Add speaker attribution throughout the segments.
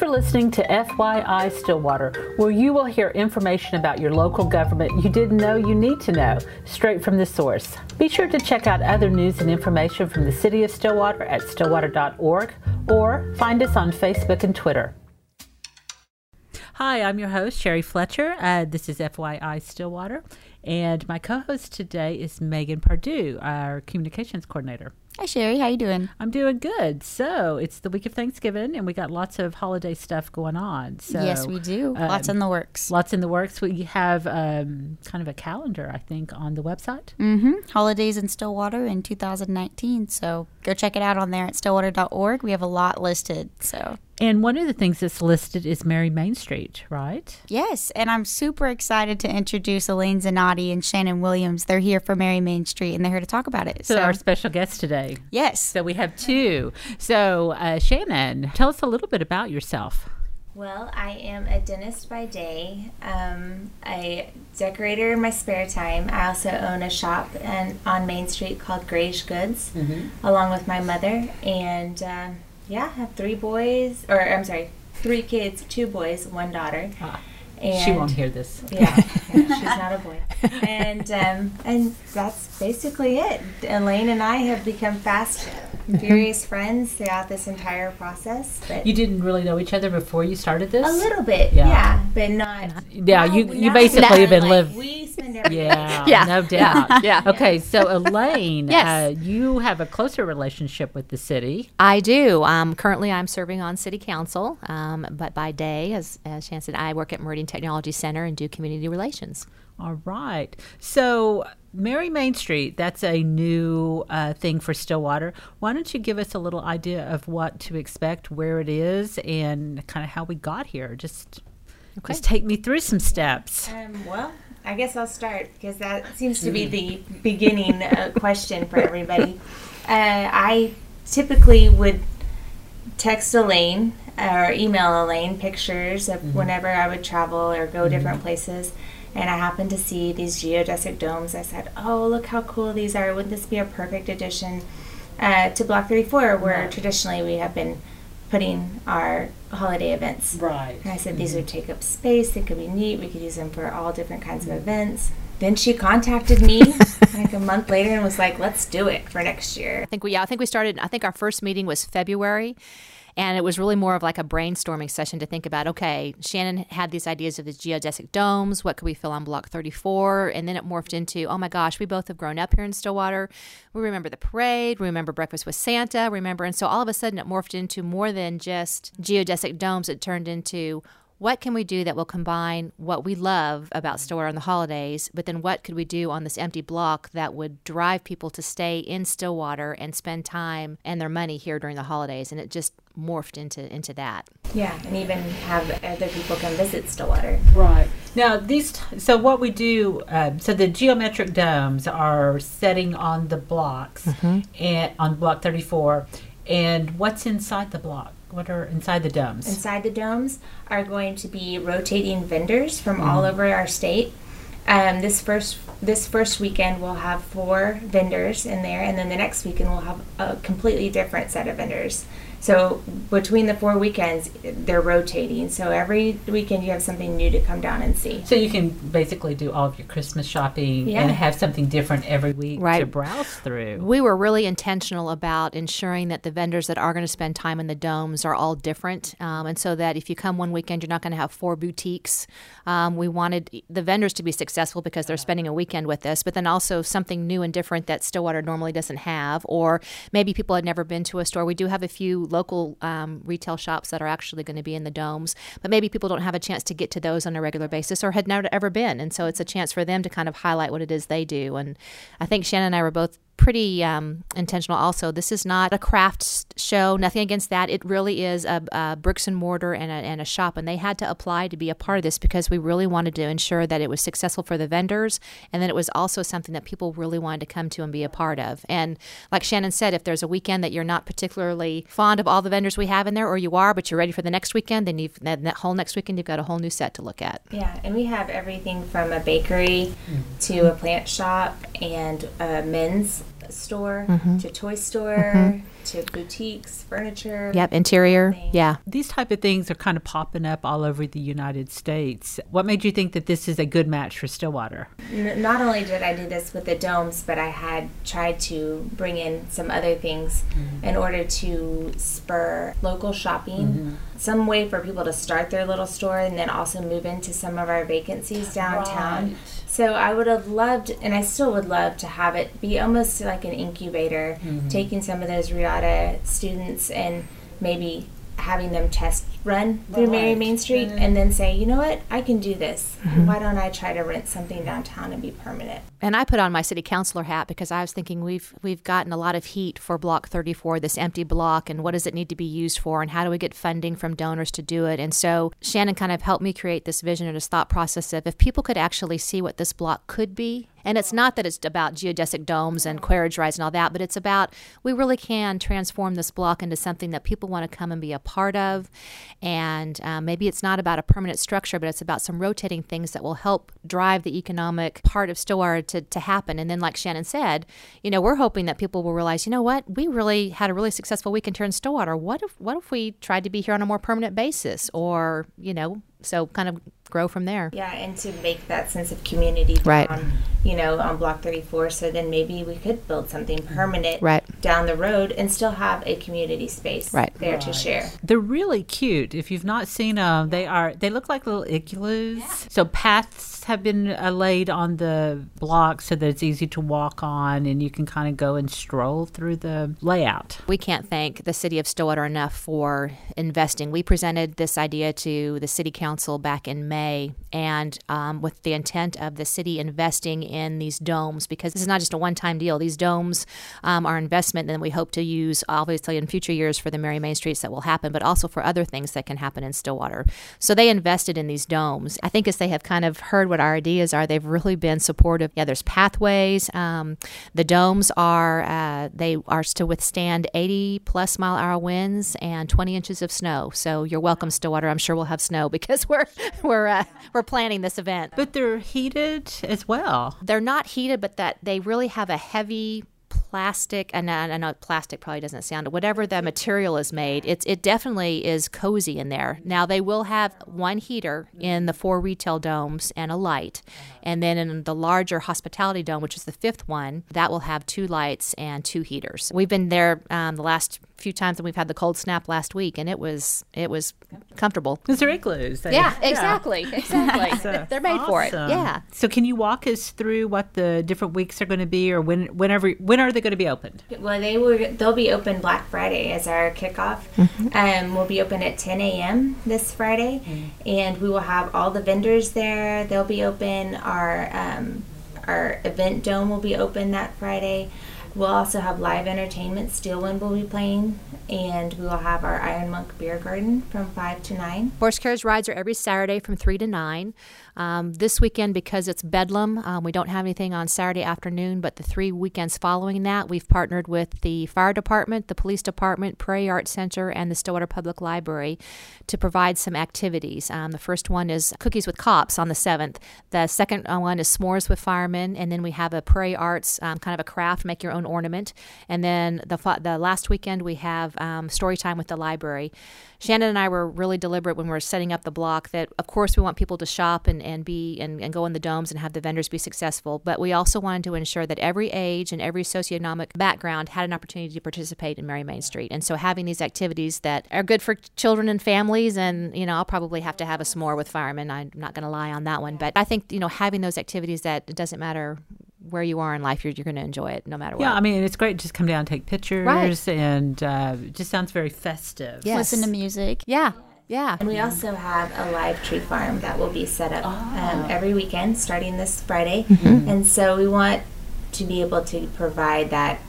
Speaker 1: for listening to FYI Stillwater, where you will hear information about your local government you didn't know you need to know, straight from the source. Be sure to check out other news and information from the City of Stillwater at stillwater.org or find us on Facebook and Twitter. Hi, I'm your host, Sherry Fletcher. Uh, this is FYI Stillwater, and my co-host today is Megan Pardue, our communications coordinator.
Speaker 2: Hi Sherry, how you doing?
Speaker 1: I'm doing good. So it's the week of Thanksgiving, and we got lots of holiday stuff going on. So
Speaker 2: yes, we do. Um, lots in the works.
Speaker 1: Lots in the works. We have um, kind of a calendar, I think, on the website.
Speaker 2: Mm-hmm. Holidays in Stillwater in 2019. So go check it out on there at stillwater.org. We have a lot listed. So
Speaker 1: and one of the things that's listed is Merry Main Street, right?
Speaker 2: Yes, and I'm super excited to introduce Alane Zanotti and Shannon Williams. They're here for Merry Main Street, and they're here to talk about it.
Speaker 1: So, so our special guests today.
Speaker 2: Yes.
Speaker 1: So we have two. So uh, Shannon, tell us a little bit about yourself.
Speaker 3: Well, I am a dentist by day, um, a decorator in my spare time. I also own a shop and, on Main Street called Grayish Goods, mm-hmm. along with my mother. And uh, yeah, I have three boys, or I'm sorry, three kids, two boys, one daughter.
Speaker 1: Ah, and she won't hear this.
Speaker 3: Yeah, yeah she's not a boy. And um, and that's basically it. Elaine and I have become fast furious friends throughout this entire process.
Speaker 1: But you didn't really know each other before you started this.
Speaker 3: A little bit, yeah, yeah but not.
Speaker 1: Yeah, well, you you basically have been like, living.
Speaker 3: We spend every
Speaker 1: yeah, yeah, no doubt. yeah. Okay, so Elaine, yes. Uh, you have a closer relationship with the city.
Speaker 4: I do. Um, currently, I'm serving on city council, um, but by day, as as Shan said, I work at Meridian Technology Center and do community relations.
Speaker 1: All right. So, Merry Main Street, that's a new uh, thing for Stillwater. Why don't you give us a little idea of what to expect, where it is, and kind of how we got here? Just, okay. just take me through some steps.
Speaker 3: Um, well, I guess I'll start because that seems to be the beginning uh, question for everybody. Uh, I typically would text Elaine or email Elaine pictures of mm-hmm. whenever I would travel or go mm-hmm. different places and I happened to see these geodesic domes. I said, "Oh, look how cool these are! Wouldn't this be a perfect addition uh, to Block 34, where right. traditionally we have been putting our holiday events?"
Speaker 1: Right.
Speaker 3: And I said, "These mm-hmm. would take up space. They could be neat. We could use them for all different kinds of events." Then she contacted me like a month later and was like, "Let's do it for next year."
Speaker 4: I think we yeah, I think we started. I think our first meeting was February and it was really more of like a brainstorming session to think about okay, Shannon had these ideas of the geodesic domes. What could we fill on Block 34? And then it morphed into, oh my gosh, we both have grown up here in Stillwater. We remember the parade. We remember Breakfast with Santa. Remember. And so all of a sudden it morphed into more than just geodesic domes. It turned into, what can we do that will combine what we love about Stillwater on the holidays, but then what could we do on this empty block that would drive people to stay in Stillwater and spend time and their money here during the holidays? And it just morphed into into that.
Speaker 3: Yeah, and even have other people come visit Stillwater.
Speaker 1: Right now, these. So what we do. Uh, so the geometric domes are setting on the blocks mm-hmm. and on block thirty four. And what's inside the block? What are inside the domes?
Speaker 3: Inside the domes are going to be rotating vendors from mm. all over our state. Um, this first this first weekend we'll have four vendors in there, and then the next weekend we'll have a completely different set of vendors. So between the four weekends, they're rotating. So every weekend you have something new to come down and see.
Speaker 1: So you can basically do all of your Christmas shopping yeah. and have something different every week right. to browse through.
Speaker 4: We were really intentional about ensuring that the vendors that are going to spend time in the domes are all different, um, and so that if you come one weekend, you're not going to have four boutiques. Um, we wanted the vendors to be successful because they're spending a weekend with us, but then also something new and different that Stillwater normally doesn't have, or maybe people had never been to a store. We do have a few local um, retail shops that are actually going to be in the domes, but maybe people don't have a chance to get to those on a regular basis or had never ever been. And so it's a chance for them to kind of highlight what it is they do. And I think Shannon and I were both pretty um, intentional also. This is not a craft show, nothing against that. It really is a, a bricks and mortar and a, and a, shop. And they had to apply to be a part of this because we really wanted to ensure that it was successful for the vendors and that it was also something that people really wanted to come to and be a part of. And like Shannon said, if there's a weekend that you're not particularly fond of all the vendors we have in there, or you are, but you're ready for the next weekend, then you've that, that whole next weekend, you've got a whole new set to look at.
Speaker 3: Yeah, and we have everything from a bakery mm-hmm. to a plant shop and a men's store
Speaker 4: Mm-hmm.
Speaker 3: to toy store mm-hmm. to boutiques, furniture.
Speaker 4: Yep, interior.
Speaker 3: Thing.
Speaker 4: Yeah.
Speaker 1: These type of things are kind of popping up all over the United States. What made you think that this is a good match for Stillwater?
Speaker 3: N- not only did I do this with the domes, but I had tried to bring in some other things mm-hmm. in order to spur local shopping, mm-hmm. some way for people to start their little store and then also move into some of our vacancies downtown. So I would have loved, and I still would love to have it be almost like an incubator, mm-hmm. taking some of those Riata students and maybe having them test run through Merry Main Street mm-hmm. and then say, you know what, I can do this. Mm-hmm. Why don't I try to rent something downtown and be permanent?
Speaker 4: And I put on my city councilor hat because I was thinking we've we've gotten a lot of heat for Block 34, this empty block, and what does it need to be used for, and how do we get funding from donors to do it? And so Shannon kind of helped me create this vision or this thought process of if people could actually see what this block could be. And it's not that it's about geodesic domes and carriage rides and all that, but it's about we really can transform this block into something that people want to come and be a part of. And um, maybe it's not about a permanent structure, but it's about some rotating things that will help drive the economic part of Stillwater to, to happen. And then, like Shannon said, you know, we're hoping that people will realize, you know what, we really had a really successful weekend here in Stillwater. What if what if we tried to be here on a more permanent basis, or you know, so kind of grow from there.
Speaker 3: Yeah, and to make that sense of community
Speaker 4: Right.
Speaker 3: down, you know, on Block 34. So then maybe we could build something permanent
Speaker 4: Right.
Speaker 3: down the road and still have a community space
Speaker 4: Right.
Speaker 3: there to share.
Speaker 1: They're really cute. If you've not seen them, they are. They look like little igloos. So paths have been uh, laid on the block so that it's easy to walk on, and you can kind of go and stroll through the layout.
Speaker 4: We can't thank the city of Stillwater enough for investing. We presented this idea to the city council back in May, and um, with the intent of the city investing in these domes because this is not just a one-time deal. These domes um, are investment, and we hope to use obviously in future years for the Merry Main Streets that will happen, but also for other things that can happen in Stillwater. So they invested in these domes. I think as they have kind of heard what our ideas are, they've really been supportive. Yeah, there's pathways. Um, the domes are uh, they are to withstand 80 plus mile hour winds and 20 inches of snow. So you're welcome, Stillwater. I'm sure we'll have snow because we're we're uh, we're planning this event.
Speaker 1: But they're heated as well.
Speaker 4: They're not heated, but that they really have a heavy plastic and I know plastic probably doesn't sound whatever the material is made it's it definitely is cozy in there now they will have one heater in the four retail domes and a light and then in the larger hospitality dome which is the fifth one that will have two lights and two heaters we've been there um, the last few times that we've had the cold snap last week and it was it was comfortable
Speaker 1: Because they're igloos. They-
Speaker 4: yeah exactly exactly
Speaker 1: So,
Speaker 4: they're made for it yeah
Speaker 1: So can you walk us through what the different weeks are going to be, or when, whenever, when are they going to be opened?
Speaker 3: Well, they were they'll be open Black Friday as our kickoff. Um, we'll be open at 10 a.m. this Friday, and we will have all the vendors there. They'll be open. Our um, our event dome will be open that Friday. We'll also have live entertainment. Steelwind will be playing, and we will have our Iron Monk Beer Garden from five to nine.
Speaker 4: Horse carriage rides are every Saturday from 3 to 9. Um, this weekend, because it's Bedlam, um, we don't have anything on Saturday afternoon, but the three weekends following that, we've partnered with the fire department, the police department, Prairie Arts Center, and the Stillwater Public Library to provide some activities. Um, the first one is Cookies with Cops on the 7th. The second uh, one is S'mores with Firemen, and then we have a Prairie Arts um, kind of a craft, make your own ornament. And then the, fa- the last weekend, we have um, story time with the library. Shannon and I were really deliberate when we were setting up the block that, of course, we want people to shop and, and be and, and go in the domes and have the vendors be successful. But we also wanted to ensure that every age and every socioeconomic background had an opportunity to participate in Merry Main Street. And so having these activities that are good for children and families, and you know, I'll probably have to have a s'more with firemen. I'm not going to lie on that one, but I think you know having those activities that it doesn't matter where you are in life, you're, you're going to enjoy it no matter what.
Speaker 1: Yeah, I mean, it's great. to Just come down and take pictures,
Speaker 4: Right.
Speaker 1: and uh, it just sounds very festive.
Speaker 4: Yes.
Speaker 2: Listen to music.
Speaker 4: Yeah, yeah.
Speaker 3: And we also have a live tree farm that will be set up um, every weekend starting this Friday. And so we want to be able to provide that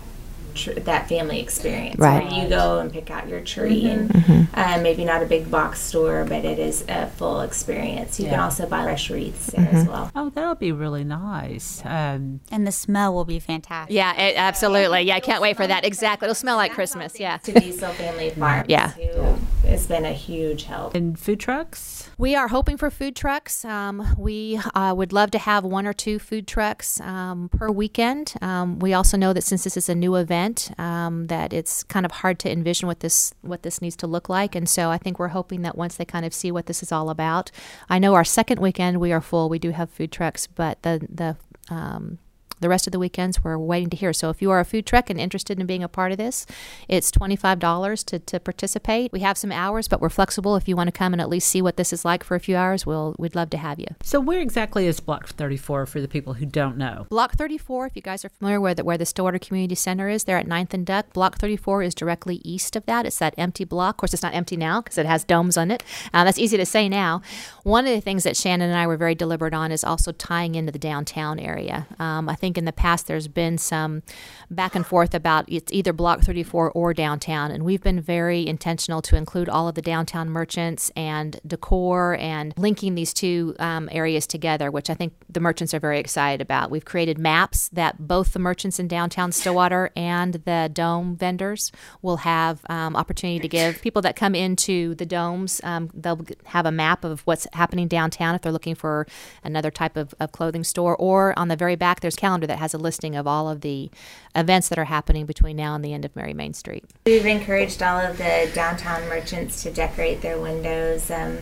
Speaker 3: tr- that family experience.
Speaker 4: Right.
Speaker 3: Where you go and pick out your tree,
Speaker 1: Mm-hmm.
Speaker 3: and uh, maybe not a big box store, but it is a full experience. You can also buy fresh wreaths there
Speaker 4: Mm-hmm.
Speaker 3: as well.
Speaker 1: Oh, that'll be really nice. Um,
Speaker 2: And the smell will be fantastic.
Speaker 4: Yeah, it, absolutely. Yeah, I can't wait for that. Exactly. It'll smell like Christmas. Yeah.
Speaker 3: To Diesel Family Farms,
Speaker 4: Yeah.
Speaker 3: who has been a huge help.
Speaker 1: and food trucks.
Speaker 4: We are hoping for food trucks. Um, we uh, would love to have one or two food trucks um, per weekend. Um, we also know that since this is a new event, um, that it's kind of hard to envision what this what this needs to look like. And so I think we're hoping that once they kind of see what this is all about, I know our second weekend we are full. We do have food trucks, but the the um, the rest of the weekends we're waiting to hear. So if you are a food truck and interested in being a part of this, it's $25 to, to participate. We have some hours, but we're flexible. If you want to come and at least see what this is like for a few hours, we'll, we'd love to have you.
Speaker 1: So where exactly is Block 34 for the people who don't know?
Speaker 4: Block 34, if you guys are familiar where the, where the Stillwater Community Center is, there at 9th and Duck. Block 34 is directly east of that. It's that empty block. Of course, it's not empty now because it has domes on it. Uh, that's easy to say now. One of the things that Shannon and I were very deliberate on is also tying into the downtown area. Um, I think in the past there's been some back and forth about it's either Block 34 or downtown, and we've been very intentional to include all of the downtown merchants and decor and linking these two um, areas together, which I think the merchants are very excited about. We've created maps that both the merchants in downtown Stillwater and the dome vendors will have um, opportunity to give people that come into the domes. Um, they'll have a map of what's happening downtown if they're looking for another type of, of clothing store, or on the very back there's a calendar that has a listing of all of the events that are happening between now and the end of Merry Main Street.
Speaker 3: We've encouraged all of the downtown merchants to decorate their windows um,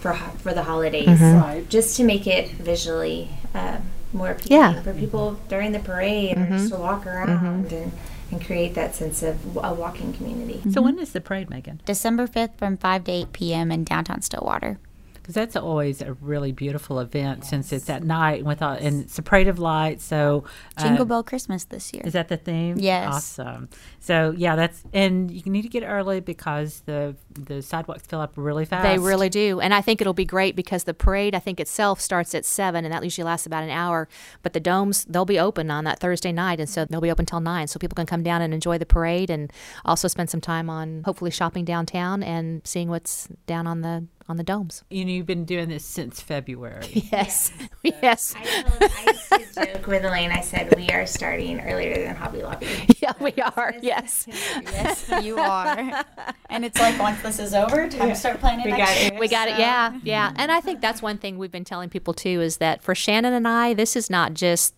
Speaker 3: for for the holidays,
Speaker 1: Right.
Speaker 3: just to make it visually uh, more appealing
Speaker 4: Yeah.
Speaker 3: for people during the parade or just to walk around and, and create that sense of a walking community.
Speaker 1: So when is the parade, Megan?
Speaker 2: December 5th from 5 to 8 p.m. in downtown Stillwater.
Speaker 1: Because that's always a really beautiful event since it's at night with all, and it's a parade of lights. So uh,
Speaker 2: Jingle Bell Christmas this year.
Speaker 1: Is that the theme?
Speaker 2: Yes.
Speaker 1: Awesome. So yeah, that's and you need to get early because the the sidewalks fill up really fast.
Speaker 4: They really do. And I think it'll be great because the parade, I think itself starts at 7 and that usually lasts about an hour. But the domes, they'll be open on that Thursday night. And so they'll be open till 9. So people can come down and enjoy the parade and also spend some time on hopefully shopping downtown and seeing what's down on the on the domes.
Speaker 1: You know, you've been doing this since February.
Speaker 4: Yes. Yes.
Speaker 3: I, told, I used to joke with Elaine. I said we are starting earlier than Hobby Lobby.
Speaker 4: Yeah, we are. Yes.
Speaker 2: yes, you are. And it's like once this is over, time to start planning
Speaker 3: We
Speaker 2: next
Speaker 3: got
Speaker 2: year.
Speaker 3: it.
Speaker 4: We got it. Yeah, yeah. And I think that's one thing we've been telling people too is that for Shannon and I, this is not just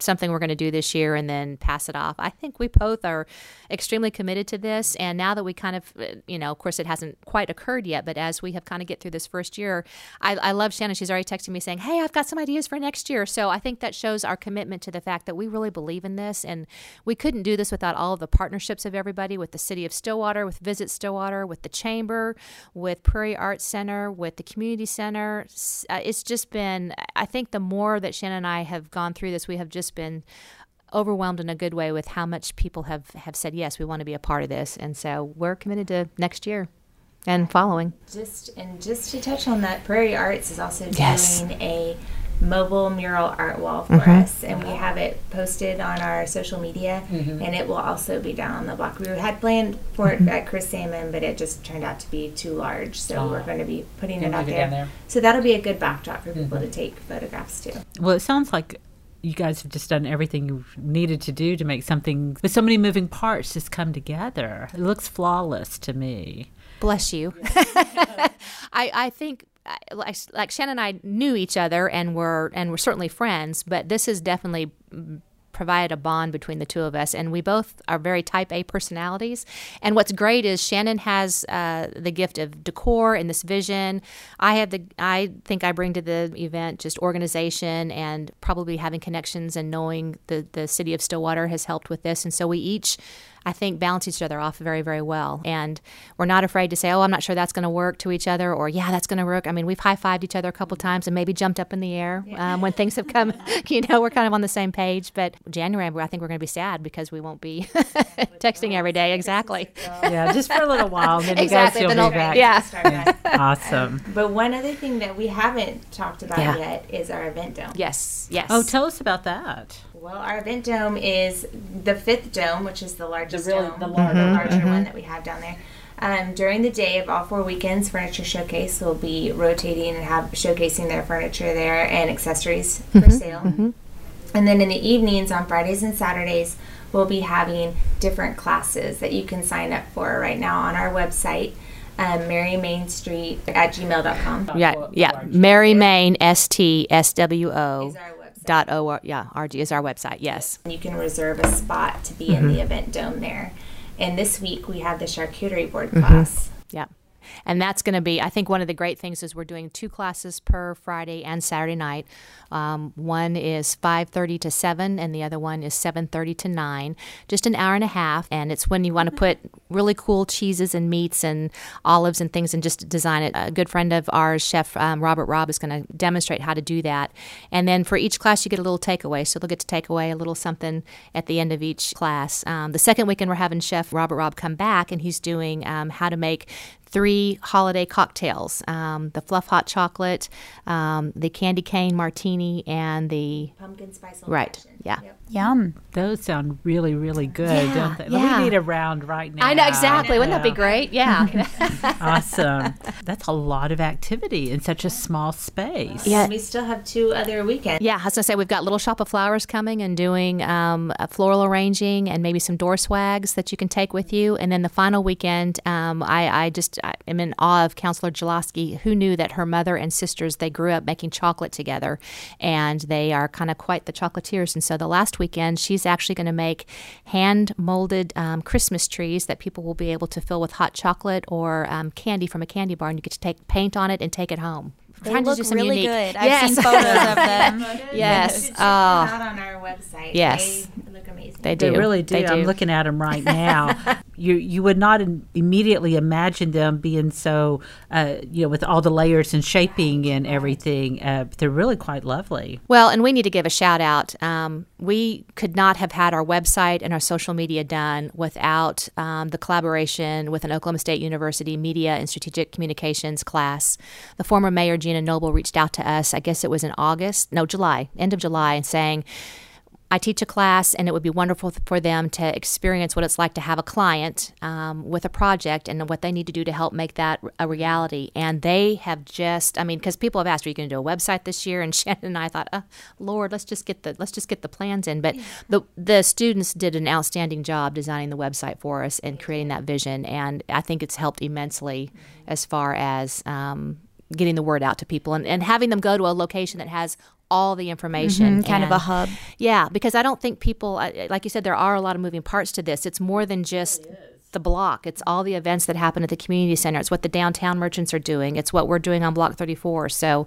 Speaker 4: something we're going to do this year and then pass it off. I think we both are extremely committed to this. And now that we kind of, uh, you know, of course, it hasn't quite occurred yet, but as we have kind of get through this first year, I, I love Shannon. She's already texting me saying, "Hey, I've got some ideas for next year." So I think that shows our commitment to the fact that we really believe in this, and we couldn't do this without all of the partnerships of everybody with the City of Stillwater, with Visit Stillwater, with the Chamber, with Prairie Arts Center, with the Community Center. Uh, it's just been, I think, the more that Shannon and I have gone through this, we have just been overwhelmed in a good way with how much people have have said yes we want to be a part of this and so we're committed to next year and following
Speaker 3: Just and just to touch on that, Prairie Arts is also
Speaker 4: Yes.
Speaker 3: doing a mobile mural art wall for mm-hmm. us, and we have it posted on our social media, mm-hmm. and it will also be down on the block. We had planned for it mm-hmm. at Chris Salmon, but it just turned out to be too large, so ah. we're going to be putting it
Speaker 1: Gonna
Speaker 3: out there.
Speaker 1: there.
Speaker 3: So that'll be a good backdrop for people to take photographs too.
Speaker 1: Well, it sounds like you guys have just done everything you needed to do to make something with so many moving parts just come together. It looks flawless to me.
Speaker 4: bless you I, I think uh, like, like Shannon and I knew each other and were and were certainly friends, but this has definitely provided a bond between the two of us, and we both are very Type A personalities. And what's great is Shannon has uh, the gift of decor and this vision. I have the I think I bring to the event just organization and probably having connections and knowing the the city of Stillwater has helped with this, and so we each. I think balance each other off very, very well. And we're not afraid to say, oh, I'm not sure that's going to work to each other, or yeah, that's going to work. I mean, we've high fived each other a couple times and maybe jumped up in the air um, when things have come, you know, we're kind of on the same page. But January, I think we're going to be sad because we won't be texting every day. Exactly.
Speaker 1: Yeah, just for a little while, and then
Speaker 4: Exactly,
Speaker 1: you guys
Speaker 4: then
Speaker 1: will be back.
Speaker 4: yeah.
Speaker 3: Start back.
Speaker 1: Awesome.
Speaker 3: But one other thing that we haven't talked about
Speaker 4: Yeah.
Speaker 3: yet is our event dome.
Speaker 4: Yes. Yes.
Speaker 1: Oh, tell us about that.
Speaker 3: Well, our event dome is the fifth dome, which is the largest
Speaker 1: really-
Speaker 3: dome,
Speaker 1: the
Speaker 3: the,
Speaker 1: larger-
Speaker 3: larger one that we have down there. Um, during the day of all four weekends, Furniture Showcase will be rotating and have showcasing their furniture there and accessories for sale. And then in the evenings on Fridays and Saturdays, we'll be having different classes that you can sign up for right now on our website, um, Merry Main Street at gmail.com.
Speaker 4: Yeah, yeah. Merry Main S T S W O
Speaker 3: Is our website.
Speaker 4: Dot O. Yeah, RG is our website. Yes.
Speaker 3: You can reserve a spot to be in the mm-hmm. event dome there. And this week we have the charcuterie board mm-hmm. class.
Speaker 4: Yeah. And that's going to be, I think one of the great things is we're doing two classes per Friday and Saturday night. Um, one is 5.30 to 7 and the other one is 7.30 to 9. Just an hour and a half. And it's when you want to put really cool cheeses and meats and olives and things and just design it. A good friend of ours, Chef um, Robert Robb, is going to demonstrate how to do that. And then for each class, you get a little takeaway. So they'll get to take away a little something at the end of each class. Um, the second weekend, we're having Chef Robert Robb come back and he's doing um, how to make three holiday cocktails um, the fluff hot chocolate, um, the candy cane martini, and the.
Speaker 3: Pumpkin spice old
Speaker 4: Right,
Speaker 3: fashioned.
Speaker 4: Yeah.
Speaker 3: Yep.
Speaker 2: Yum.
Speaker 1: Those sound really, really good,
Speaker 4: Yeah,
Speaker 1: don't they?
Speaker 4: yeah.
Speaker 1: We need a round right now.
Speaker 4: I know exactly. Wouldn't that be great? Yeah.
Speaker 1: awesome. That's a lot of activity in such a small space.
Speaker 4: Yeah.
Speaker 3: And we still have two other weekends.
Speaker 4: Yeah, I was gonna say we've got Little Shop of Flowers coming and doing um, a floral arranging and maybe some door swags that you can take with you. And then the final weekend, um, I, I just I am in awe of Councilor Dzialowski, who knew that her mother and sisters they grew up making chocolate together, and they are kind of quite the chocolatiers. And so the last weekend, she's actually going to make hand molded um, Christmas trees that people will be able to fill with hot chocolate or um, candy from a candy bar, and you get to take paint on it and take it home.
Speaker 2: They
Speaker 4: Trying to
Speaker 2: look
Speaker 4: do some
Speaker 2: really
Speaker 4: unique-
Speaker 2: good. I've
Speaker 4: Yes.
Speaker 2: seen photos of them.
Speaker 4: Yes.
Speaker 3: Check them
Speaker 4: Oh.
Speaker 3: out on our website.
Speaker 4: Yes.
Speaker 3: They look amazing.
Speaker 4: They do.
Speaker 1: They really do.
Speaker 4: They
Speaker 1: I'm looking at them right now. you you would not immediately imagine them being so, uh, you know, with all the layers and shaping and everything. Uh, they're really quite lovely.
Speaker 4: Well, and we need to give a shout out. Um, we could not have had our website and our social media done without um, the collaboration with an Oklahoma State University Media and Strategic Communications class. The former mayor, Gina Noble, reached out to us, I guess it was in August, no, July, end of July, and saying, I teach a class, and it would be wonderful for them to experience what it's like to have a client um, with a project and what they need to do to help make that a reality. And they have just, I mean, because people have asked, "Are you going to do a website this year?" And Shannon and I thought, oh, "Lord, let's just get the let's just get the plans in." But the the students did an outstanding job designing the website for us and creating that vision, and I think it's helped immensely as far as um, getting the word out to people and, and having them go to a location that has all the information
Speaker 2: Mhm, kind of a hub.
Speaker 4: yeah, because I don't think people, like you said, there are a lot of moving parts to this. It's more than just the block. It's all the events that happen at the community center. It's what the downtown merchants are doing. It's what we're doing on Block 34. So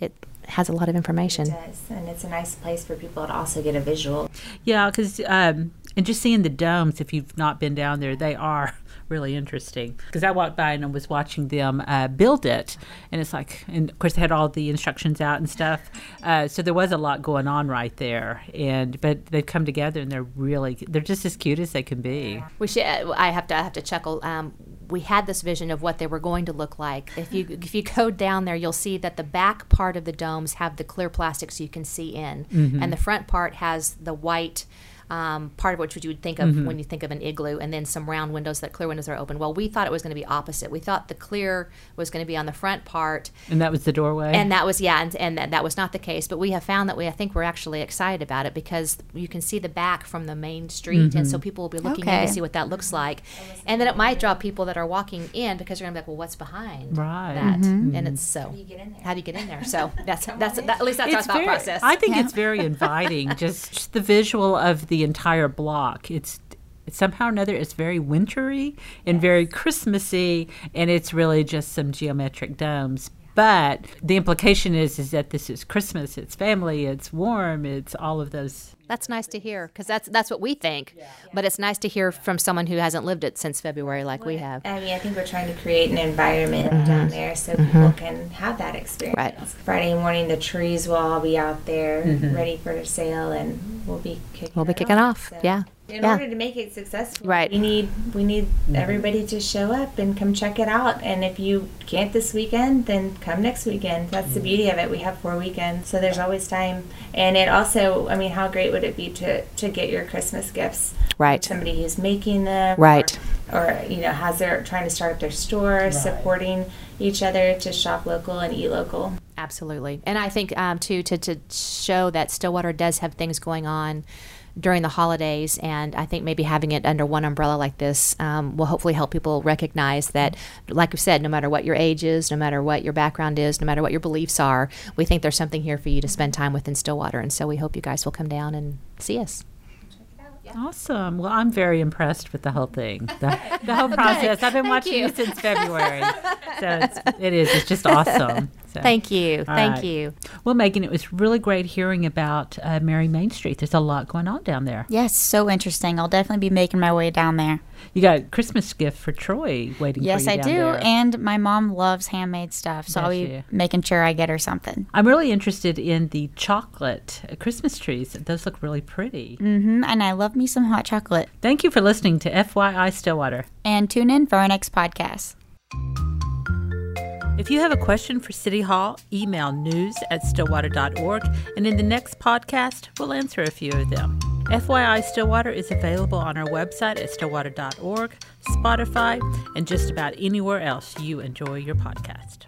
Speaker 4: it has a lot of information.
Speaker 3: It does. And it's a nice place for people to also get a visual.
Speaker 1: Yeah, because um, and just seeing the domes, if you've not been down there, they are really interesting. Because I walked by and I was watching them uh, build it, and it's like, and of course they had all the instructions out and stuff. Uh, so there was a lot going on right there, and but they've come together and they're really, they're just as cute as they can be.
Speaker 4: We should. I have to. I have to chuckle. Um, we had this vision of what they were going to look like. If you if you go down there, you'll see that the back part of the domes have the clear plastic, so you can see in, and the front part has the white. Um, part of which you would think of mm-hmm. when you think of an igloo, and then some round windows that clear windows are open. Well, we thought it was going to be opposite. We thought the clear was going to be on the front part,
Speaker 1: And that was the doorway.
Speaker 4: and that was yeah, and, and that, that was not the case. But we have found that we I think we're actually excited about it because you can see the back from the main street, and so mm-hmm. people will be looking in to see what that looks like, and then it might draw people that are walking in because they're gonna be like, well, what's behind
Speaker 1: Right.
Speaker 4: that? Mm-hmm. And it's so.
Speaker 3: how do you get in there?
Speaker 4: How do you get in there? So that's that's that, at least that's our thought
Speaker 1: very,
Speaker 4: process.
Speaker 1: I think it's very inviting. just, just the visual of the entire block. It's somehow or another it's very wintry and very Christmassy, and it's really just some geometric domes. But the implication is is that this is Christmas. It's family. It's warm. It's all of those.
Speaker 4: that's nice to hear because that's that's what we think. But it's nice to hear from someone who hasn't lived it since February like we have.
Speaker 3: I mean, I think we're trying to create an environment mm-hmm. down there so mm-hmm. people can have that experience.
Speaker 4: Right.
Speaker 3: Friday morning, the trees will all be out there mm-hmm. ready for the sale, and we'll be kicking.
Speaker 4: We'll be
Speaker 3: it
Speaker 4: kicking off.
Speaker 3: So
Speaker 4: Yeah.
Speaker 3: In
Speaker 2: Yeah.
Speaker 3: order to make it successful,
Speaker 4: Right.
Speaker 3: We need we need everybody to show up and come check it out. And if you can't this weekend, then come next weekend. That's the beauty of it. We have four weekends, so there's always time. And it also, I mean, how great would it be to to get your Christmas gifts?
Speaker 4: Right.
Speaker 3: Somebody who's making them,
Speaker 4: Right.
Speaker 3: Or, or you know, has their trying to start up their store, supporting each other to shop local and eat local.
Speaker 4: Absolutely. And I think, um, too, to, to show that Stillwater does have things going on during the holidays, and I think maybe having it under one umbrella like this um, will hopefully help people recognize that, like you said, no matter what your age is, no matter what your background is, no matter what your beliefs are, we think there's something here for you to spend time with in Stillwater. And so we hope you guys will come down and see us.
Speaker 1: Awesome. Well, I'm very impressed with the whole thing, the, the whole process. I've been watching you. since February, so it's, it is. It's just awesome. So.
Speaker 4: Thank you. Thank
Speaker 1: right.
Speaker 4: you.
Speaker 1: Well, Megan, it was really great hearing about uh, Merry Main Street. There's a lot going on down there.
Speaker 2: Yes, so interesting. I'll definitely be making my way down there.
Speaker 1: You got a Christmas gift for Troy waiting
Speaker 2: Yes,
Speaker 1: for you
Speaker 2: I do.
Speaker 1: there.
Speaker 2: And my mom loves handmade stuff, so I'll be making sure I get her something.
Speaker 1: I'm really interested in the chocolate uh, Christmas trees. Those look really pretty.
Speaker 2: Mm-hmm. And I love me some hot chocolate.
Speaker 1: Thank you for listening to FYI Stillwater.
Speaker 2: And tune in for our next podcast.
Speaker 1: If you have a question for City Hall, email news at stillwater.org, and in the next podcast, we'll answer a few of them. FYI Stillwater is available on our website at stillwater.org, Spotify, and just about anywhere else you enjoy your podcast.